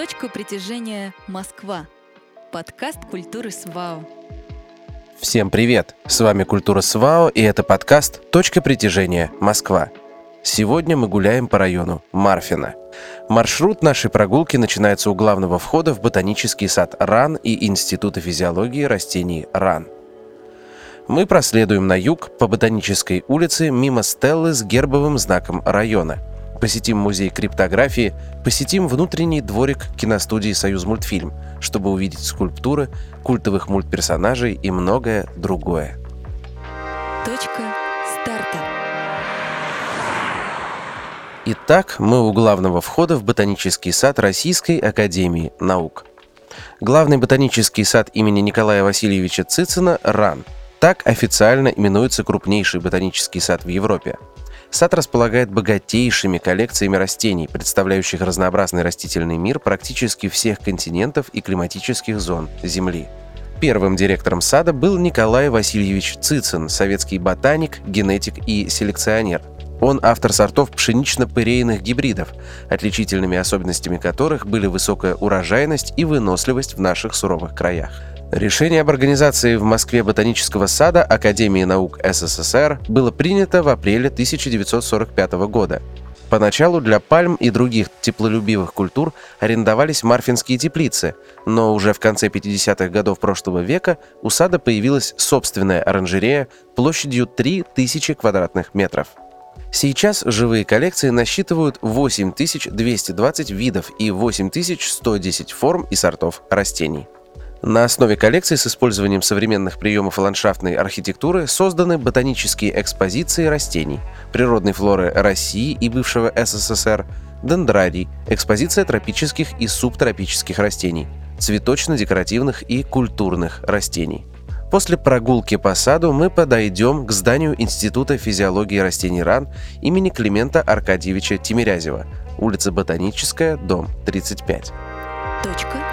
Точка притяжения Москва. Подкаст культуры СВАУ. Всем привет! С вами Культура СВАО и это подкаст «Точка притяжения Москва». Сегодня мы гуляем по району Марфина. Маршрут нашей прогулки начинается у главного входа в ботанический сад РАН и Института физиологии растений РАН. Мы проследуем на юг по Ботанической улице мимо стеллы с гербовым знаком района – посетим музей криптографии, посетим внутренний дворик киностудии «Союз мультфильм», чтобы увидеть скульптуры, культовых мультперсонажей и многое другое. Точка старта. Итак, мы у главного входа в ботанический сад Российской Академии Наук. Главный ботанический сад имени Николая Васильевича Цицина – РАН. Так официально именуется крупнейший ботанический сад в Европе – Сад располагает богатейшими коллекциями растений, представляющих разнообразный растительный мир практически всех континентов и климатических зон Земли. Первым директором сада был Николай Васильевич Цицин, советский ботаник, генетик и селекционер. Он автор сортов пшенично-пырейных гибридов, отличительными особенностями которых были высокая урожайность и выносливость в наших суровых краях. Решение об организации в Москве ботанического сада Академии наук СССР было принято в апреле 1945 года. Поначалу для пальм и других теплолюбивых культур арендовались марфинские теплицы, но уже в конце 50-х годов прошлого века у сада появилась собственная оранжерея площадью 3000 квадратных метров. Сейчас живые коллекции насчитывают 8220 видов и 8110 форм и сортов растений. На основе коллекции с использованием современных приемов ландшафтной архитектуры созданы ботанические экспозиции растений, природной флоры России и бывшего СССР, дендрарий, экспозиция тропических и субтропических растений, цветочно-декоративных и культурных растений. После прогулки по саду мы подойдем к зданию Института физиологии растений РАН имени Климента Аркадьевича Тимирязева, улица Ботаническая, дом 35. Точка.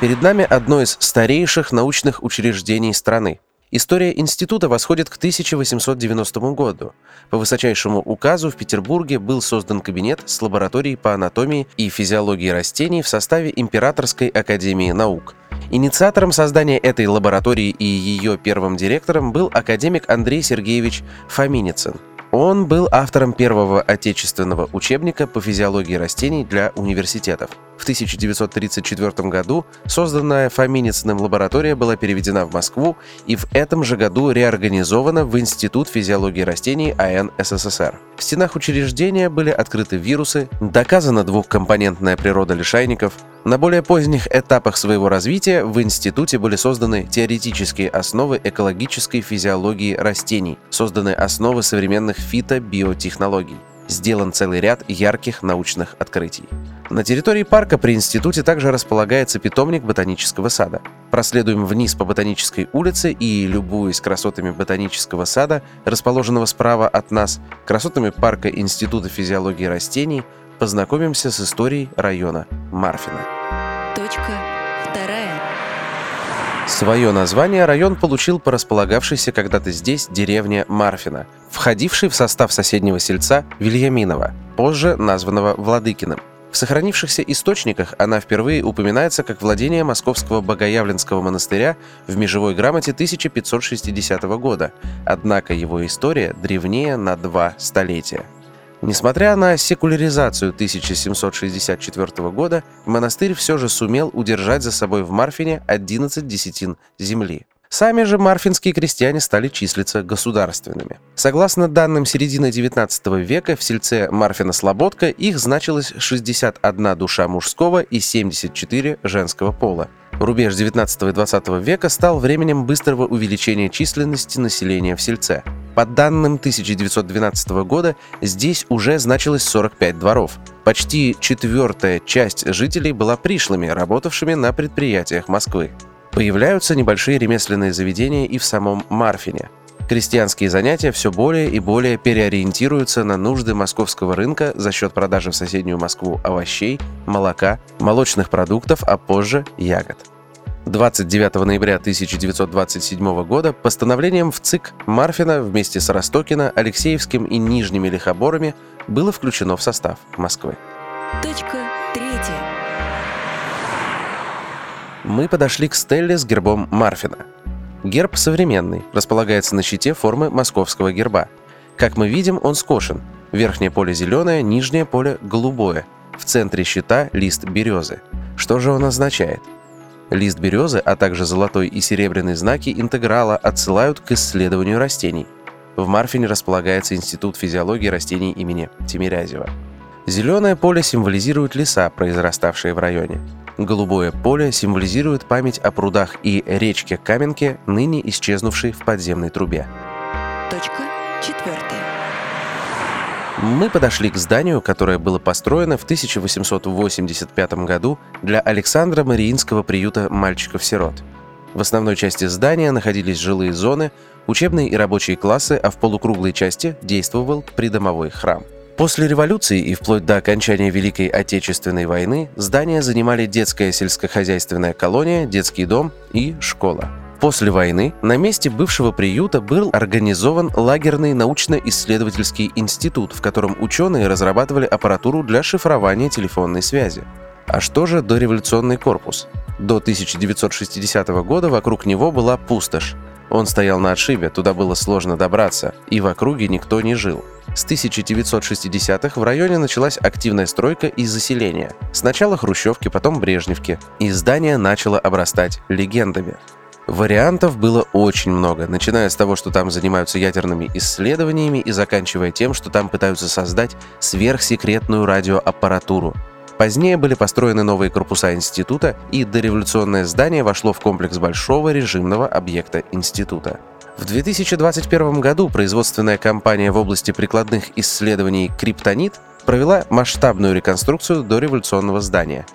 Перед нами одно из старейших научных учреждений страны. История института восходит к 1890 году. По высочайшему указу в Петербурге был создан кабинет с лабораторией по анатомии и физиологии растений в составе Императорской академии наук. Инициатором создания этой лаборатории и ее первым директором был академик Андрей Сергеевич Фоминицын – он был автором первого отечественного учебника по физиологии растений для университетов. В 1934 году созданная Фоминицыным лаборатория была переведена в Москву и в этом же году реорганизована в Институт физиологии растений АН СССР. В стенах учреждения были открыты вирусы, доказана двухкомпонентная природа лишайников, на более поздних этапах своего развития в институте были созданы теоретические основы экологической физиологии растений, созданы основы современных фитобиотехнологий. Сделан целый ряд ярких научных открытий. На территории парка при институте также располагается питомник ботанического сада. Проследуем вниз по ботанической улице и, любуясь красотами ботанического сада, расположенного справа от нас, красотами парка Института физиологии растений, познакомимся с историей района Марфина. Точка. Свое название район получил по располагавшейся когда-то здесь деревне Марфина, входившей в состав соседнего сельца Вильяминова, позже названного Владыкиным. В сохранившихся источниках она впервые упоминается как владение Московского Богоявленского монастыря в межевой грамоте 1560 года, однако его история древнее на два столетия. Несмотря на секуляризацию 1764 года, монастырь все же сумел удержать за собой в Марфине 11 десятин земли. Сами же марфинские крестьяне стали числиться государственными. Согласно данным середины XIX века, в сельце Марфина-Слободка их значилось 61 душа мужского и 74 женского пола. Рубеж 19 и 20 века стал временем быстрого увеличения численности населения в сельце. По данным 1912 года, здесь уже значилось 45 дворов. Почти четвертая часть жителей была пришлыми, работавшими на предприятиях Москвы. Появляются небольшие ремесленные заведения и в самом Марфине. Крестьянские занятия все более и более переориентируются на нужды московского рынка за счет продажи в соседнюю Москву овощей, молока, молочных продуктов, а позже ягод. 29 ноября 1927 года постановлением в ЦИК Марфина вместе с Ростокино, Алексеевским и Нижними Лихоборами было включено в состав Москвы. Точка Мы подошли к стелле с гербом Марфина. Герб современный, располагается на щите формы московского герба. Как мы видим, он скошен. Верхнее поле зеленое, нижнее поле голубое. В центре щита лист березы. Что же он означает? Лист березы, а также золотой и серебряный знаки интеграла отсылают к исследованию растений. В Марфине располагается Институт физиологии растений имени Тимирязева. Зеленое поле символизирует леса, произраставшие в районе. Голубое поле символизирует память о прудах и речке Каменке, ныне исчезнувшей в подземной трубе. Точка четвертая. Мы подошли к зданию, которое было построено в 1885 году для Александра Мариинского приюта мальчиков-сирот. В основной части здания находились жилые зоны, учебные и рабочие классы, а в полукруглой части действовал придомовой храм. После революции и вплоть до окончания Великой Отечественной войны здания занимали детская сельскохозяйственная колония, детский дом и школа. После войны на месте бывшего приюта был организован лагерный научно-исследовательский институт, в котором ученые разрабатывали аппаратуру для шифрования телефонной связи. А что же дореволюционный корпус? До 1960 года вокруг него была пустошь. Он стоял на отшибе, туда было сложно добраться, и в округе никто не жил. С 1960-х в районе началась активная стройка и заселение. Сначала хрущевки, потом брежневки. И здание начало обрастать легендами. Вариантов было очень много, начиная с того, что там занимаются ядерными исследованиями и заканчивая тем, что там пытаются создать сверхсекретную радиоаппаратуру. Позднее были построены новые корпуса института, и дореволюционное здание вошло в комплекс большого режимного объекта института. В 2021 году производственная компания в области прикладных исследований «Криптонит» провела масштабную реконструкцию дореволюционного здания.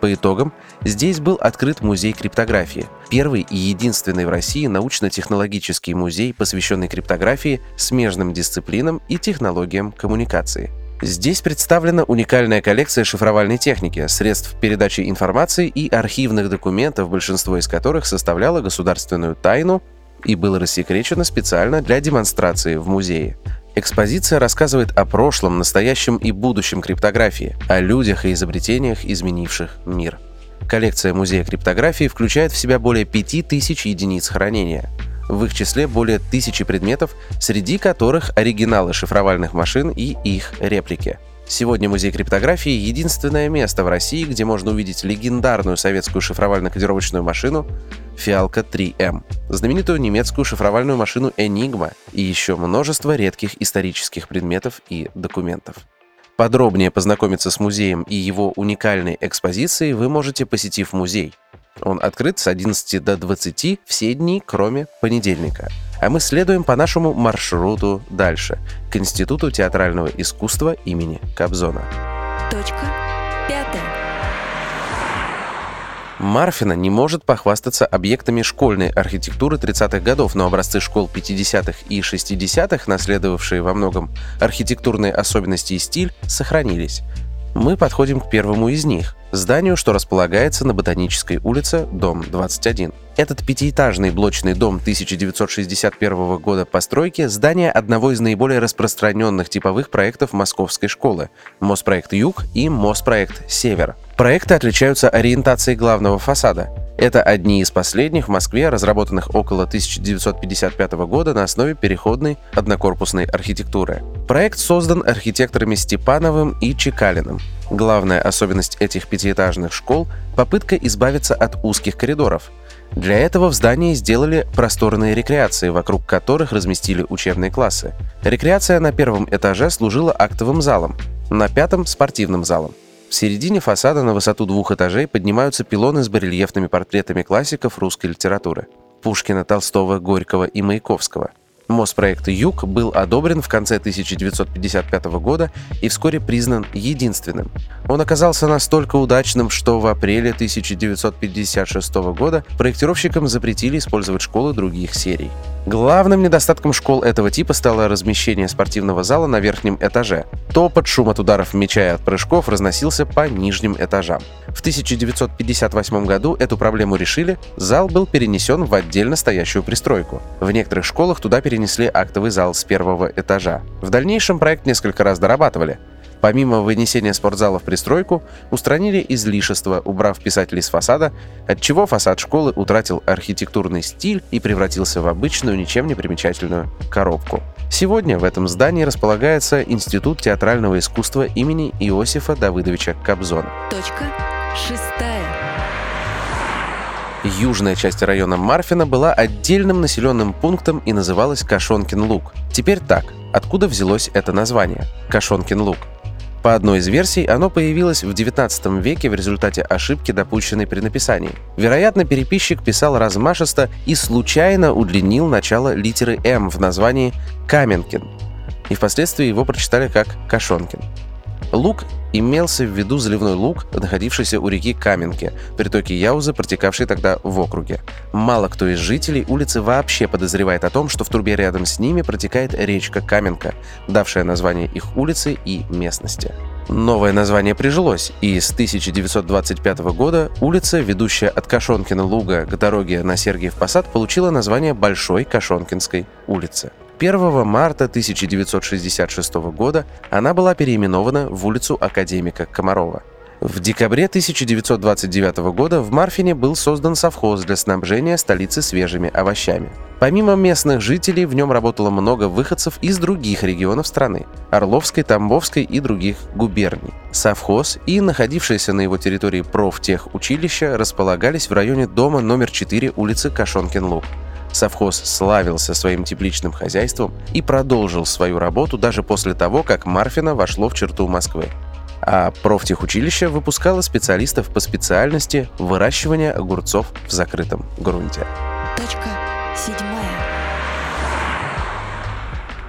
По итогам, здесь был открыт музей криптографии, первый и единственный в России научно-технологический музей, посвященный криптографии, смежным дисциплинам и технологиям коммуникации. Здесь представлена уникальная коллекция шифровальной техники, средств передачи информации и архивных документов, большинство из которых составляло государственную тайну и было рассекречено специально для демонстрации в музее. Экспозиция рассказывает о прошлом, настоящем и будущем криптографии, о людях и изобретениях, изменивших мир. Коллекция Музея криптографии включает в себя более 5000 единиц хранения. В их числе более тысячи предметов, среди которых оригиналы шифровальных машин и их реплики. Сегодня Музей криптографии — единственное место в России, где можно увидеть легендарную советскую шифровально-кодировочную машину Фиалка 3М, знаменитую немецкую шифровальную машину Enigma и еще множество редких исторических предметов и документов. Подробнее познакомиться с музеем и его уникальной экспозицией вы можете, посетив музей. Он открыт с 11 до 20 все дни, кроме понедельника. А мы следуем по нашему маршруту дальше, к Институту театрального искусства имени Кобзона. Точка пятая. Марфина не может похвастаться объектами школьной архитектуры 30-х годов, но образцы школ 50-х и 60-х, наследовавшие во многом архитектурные особенности и стиль, сохранились. Мы подходим к первому из них – зданию, что располагается на Ботанической улице, дом 21. Этот пятиэтажный блочный дом 1961 года постройки – здание одного из наиболее распространенных типовых проектов Московской школы – Моспроект Юг и Моспроект Север. Проекты отличаются ориентацией главного фасада. Это одни из последних в Москве, разработанных около 1955 года на основе переходной однокорпусной архитектуры. Проект создан архитекторами Степановым и Чекалиным. Главная особенность этих пятиэтажных школ – попытка избавиться от узких коридоров. Для этого в здании сделали просторные рекреации, вокруг которых разместили учебные классы. Рекреация на первом этаже служила актовым залом, на пятом – спортивным залом. В середине фасада на высоту двух этажей поднимаются пилоны с барельефными портретами классиков русской литературы – Пушкина, Толстого, Горького и Маяковского – Моспроект «Юг» был одобрен в конце 1955 года и вскоре признан единственным. Он оказался настолько удачным, что в апреле 1956 года проектировщикам запретили использовать школы других серий. Главным недостатком школ этого типа стало размещение спортивного зала на верхнем этаже. Топот, шум от ударов мяча и от прыжков разносился по нижним этажам. В 1958 году эту проблему решили, зал был перенесен в отдельно стоящую пристройку. В некоторых школах туда перенесли актовый зал с первого этажа. В дальнейшем проект несколько раз дорабатывали. Помимо вынесения спортзала в пристройку, устранили излишества, убрав писателей с фасада, отчего фасад школы утратил архитектурный стиль и превратился в обычную, ничем не примечательную коробку. Сегодня в этом здании располагается Институт театрального искусства имени Иосифа Давыдовича Кобзона. Точка шестая. Южная часть района Марфина была отдельным населенным пунктом и называлась Кашонкин Луг. Теперь так, откуда взялось это название? Кашонкин Луг. По одной из версий, оно появилось в XIX веке в результате ошибки, допущенной при написании. Вероятно, переписчик писал размашисто и случайно удлинил начало литеры «М» в названии «Каменкин», и впоследствии его прочитали как «Кашонкин». Луг имелся в виду заливной луг, находившийся у реки Каменки, притоки Яузы, протекавшей тогда в округе. Мало кто из жителей улицы вообще подозревает о том, что в трубе рядом с ними протекает речка Каменка, давшая название их улице и местности. Новое название прижилось, и с 1925 года улица, ведущая от Кашонкина луга к дороге на Сергиев Посад, получила название Большой Кашонкинской улицы. 1 марта 1966 года она была переименована в улицу Академика Комарова. В декабре 1929 года в Марфине был создан совхоз для снабжения столицы свежими овощами. Помимо местных жителей, в нем работало много выходцев из других регионов страны – Орловской, Тамбовской и других губерний. Совхоз и находившееся на его территории профтехучилище располагались в районе дома номер 4 улицы Кашонкин-Луг. Совхоз славился своим тепличным хозяйством и продолжил свою работу даже после того, как Марфина вошло в черту Москвы. А профтехучилище выпускало специалистов по специальности выращивания огурцов в закрытом грунте. Точка седьмая.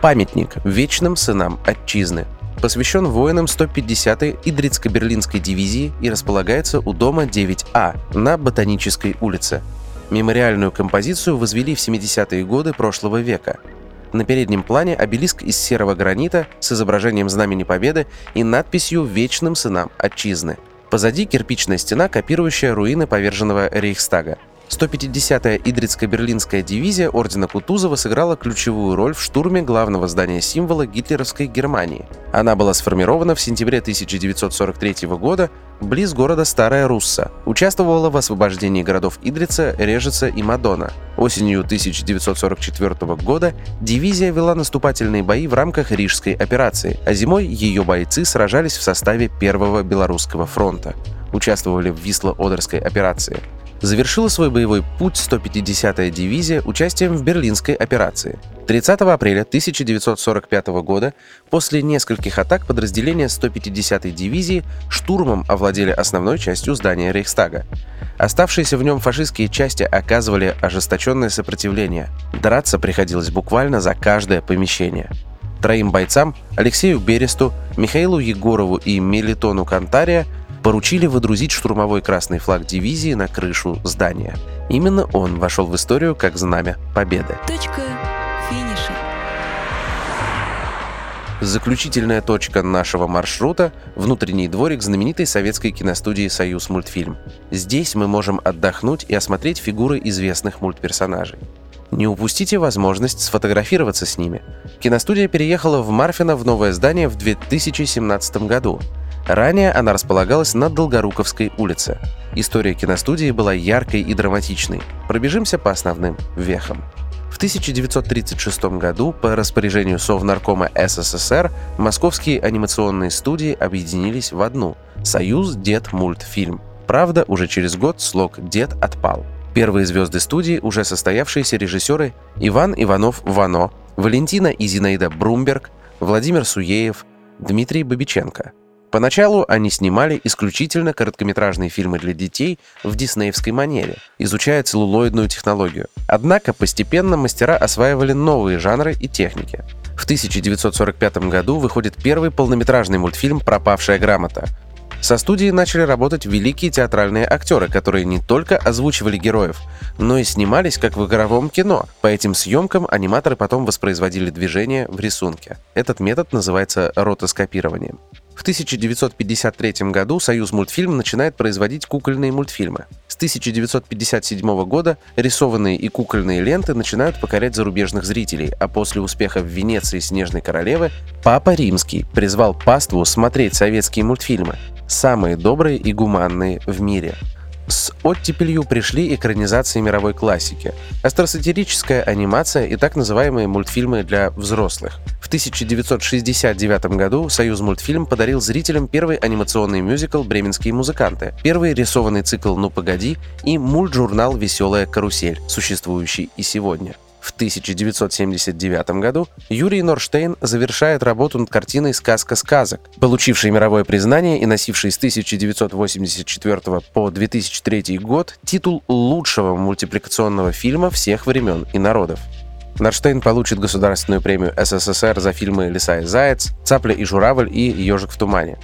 Памятник вечным сынам отчизны посвящен воинам 150-й Идрицко-Берлинской дивизии и располагается у дома 9А на Ботанической улице. Мемориальную композицию возвели в 70-е годы прошлого века. На переднем плане обелиск из серого гранита с изображением Знамени Победы и надписью «Вечным сынам Отчизны». Позади кирпичная стена, копирующая руины поверженного Рейхстага. 150-я Идрицко-Берлинская дивизия Ордена Кутузова сыграла ключевую роль в штурме главного здания символа гитлеровской Германии. Она была сформирована в сентябре 1943 года близ города Старая Русса. Участвовала в освобождении городов Идрица, Режица и Мадона. Осенью 1944 года дивизия вела наступательные бои в рамках Рижской операции, а зимой ее бойцы сражались в составе Первого Белорусского фронта. Участвовали в Висло-Одерской операции завершила свой боевой путь 150-я дивизия участием в Берлинской операции. 30 апреля 1945 года после нескольких атак подразделения 150-й дивизии штурмом овладели основной частью здания Рейхстага. Оставшиеся в нем фашистские части оказывали ожесточенное сопротивление. Драться приходилось буквально за каждое помещение. Троим бойцам, Алексею Бересту, Михаилу Егорову и Мелитону Кантария, поручили водрузить штурмовой красный флаг дивизии на крышу здания. Именно он вошел в историю как знамя победы. Точка финиша. Заключительная точка нашего маршрута – внутренний дворик знаменитой советской киностудии «Союз мультфильм». Здесь мы можем отдохнуть и осмотреть фигуры известных мультперсонажей. Не упустите возможность сфотографироваться с ними. Киностудия переехала в Марфино в новое здание в 2017 году – Ранее она располагалась на Долгоруковской улице. История киностудии была яркой и драматичной. Пробежимся по основным вехам. В 1936 году по распоряжению Совнаркома СССР московские анимационные студии объединились в одну – «Союз Дед Мультфильм». Правда, уже через год слог «Дед» отпал. Первые звезды студии уже состоявшиеся режиссеры Иван Иванов-Вано, Валентина и Зинаида Брумберг, Владимир Суеев, Дмитрий Бабиченко – Поначалу они снимали исключительно короткометражные фильмы для детей в диснеевской манере, изучая целлулоидную технологию. Однако постепенно мастера осваивали новые жанры и техники. В 1945 году выходит первый полнометражный мультфильм «Пропавшая грамота». Со студией начали работать великие театральные актеры, которые не только озвучивали героев, но и снимались как в игровом кино. По этим съемкам аниматоры потом воспроизводили движения в рисунке. Этот метод называется ротоскопированием. В 1953 году Союз мультфильм начинает производить кукольные мультфильмы. С 1957 года рисованные и кукольные ленты начинают покорять зарубежных зрителей, а после успеха в Венеции «Снежной королевы» Папа Римский призвал паству смотреть советские мультфильмы, самые добрые и гуманные в мире – с оттепелью пришли экранизации мировой классики, остросатирическая анимация и так называемые мультфильмы для взрослых. В 1969 году Союз мультфильм подарил зрителям первый анимационный мюзикл «Бременские музыканты», первый рисованный цикл «Ну погоди» и мультжурнал «Веселая карусель», существующий и сегодня – в 1979 году Юрий Норштейн завершает работу над картиной «Сказка сказок», получившей мировое признание и носившей с 1984 по 2003 год титул лучшего мультипликационного фильма всех времен и народов. Норштейн получит государственную премию СССР за фильмы «Лиса и заяц», «Цапля и журавль» и «Ежик в тумане».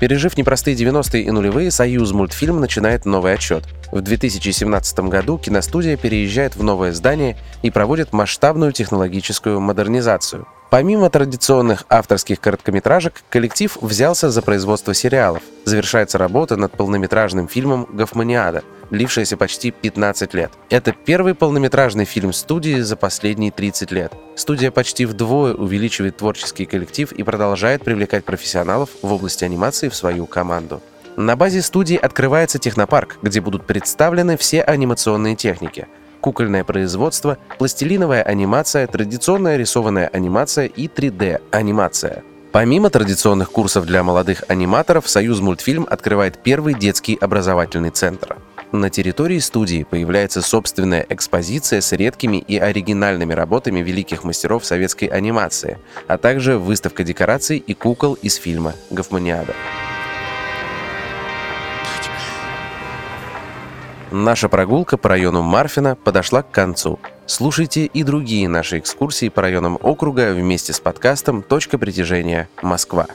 Пережив непростые 90-е и нулевые, «Союз мультфильм» начинает новый отчет. В 2017 году киностудия переезжает в новое здание и проводит масштабную технологическую модернизацию. Помимо традиционных авторских короткометражек, коллектив взялся за производство сериалов. Завершается работа над полнометражным фильмом «Гофманиада», длившаяся почти 15 лет. Это первый полнометражный фильм студии за последние 30 лет. Студия почти вдвое увеличивает творческий коллектив и продолжает привлекать профессионалов в области анимации в свою команду. На базе студии открывается технопарк, где будут представлены все анимационные техники. Кукольное производство, пластилиновая анимация, традиционная рисованная анимация и 3D-анимация. Помимо традиционных курсов для молодых аниматоров, Союз мультфильм открывает первый детский образовательный центр. На территории студии появляется собственная экспозиция с редкими и оригинальными работами великих мастеров советской анимации, а также выставка декораций и кукол из фильма «Гофманиада». Наша прогулка по району Марфина подошла к концу. Слушайте и другие наши экскурсии по районам округа вместе с подкастом «Точка притяжения Москва».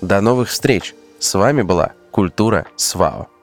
До новых встреч! С вами была Культура СВАО.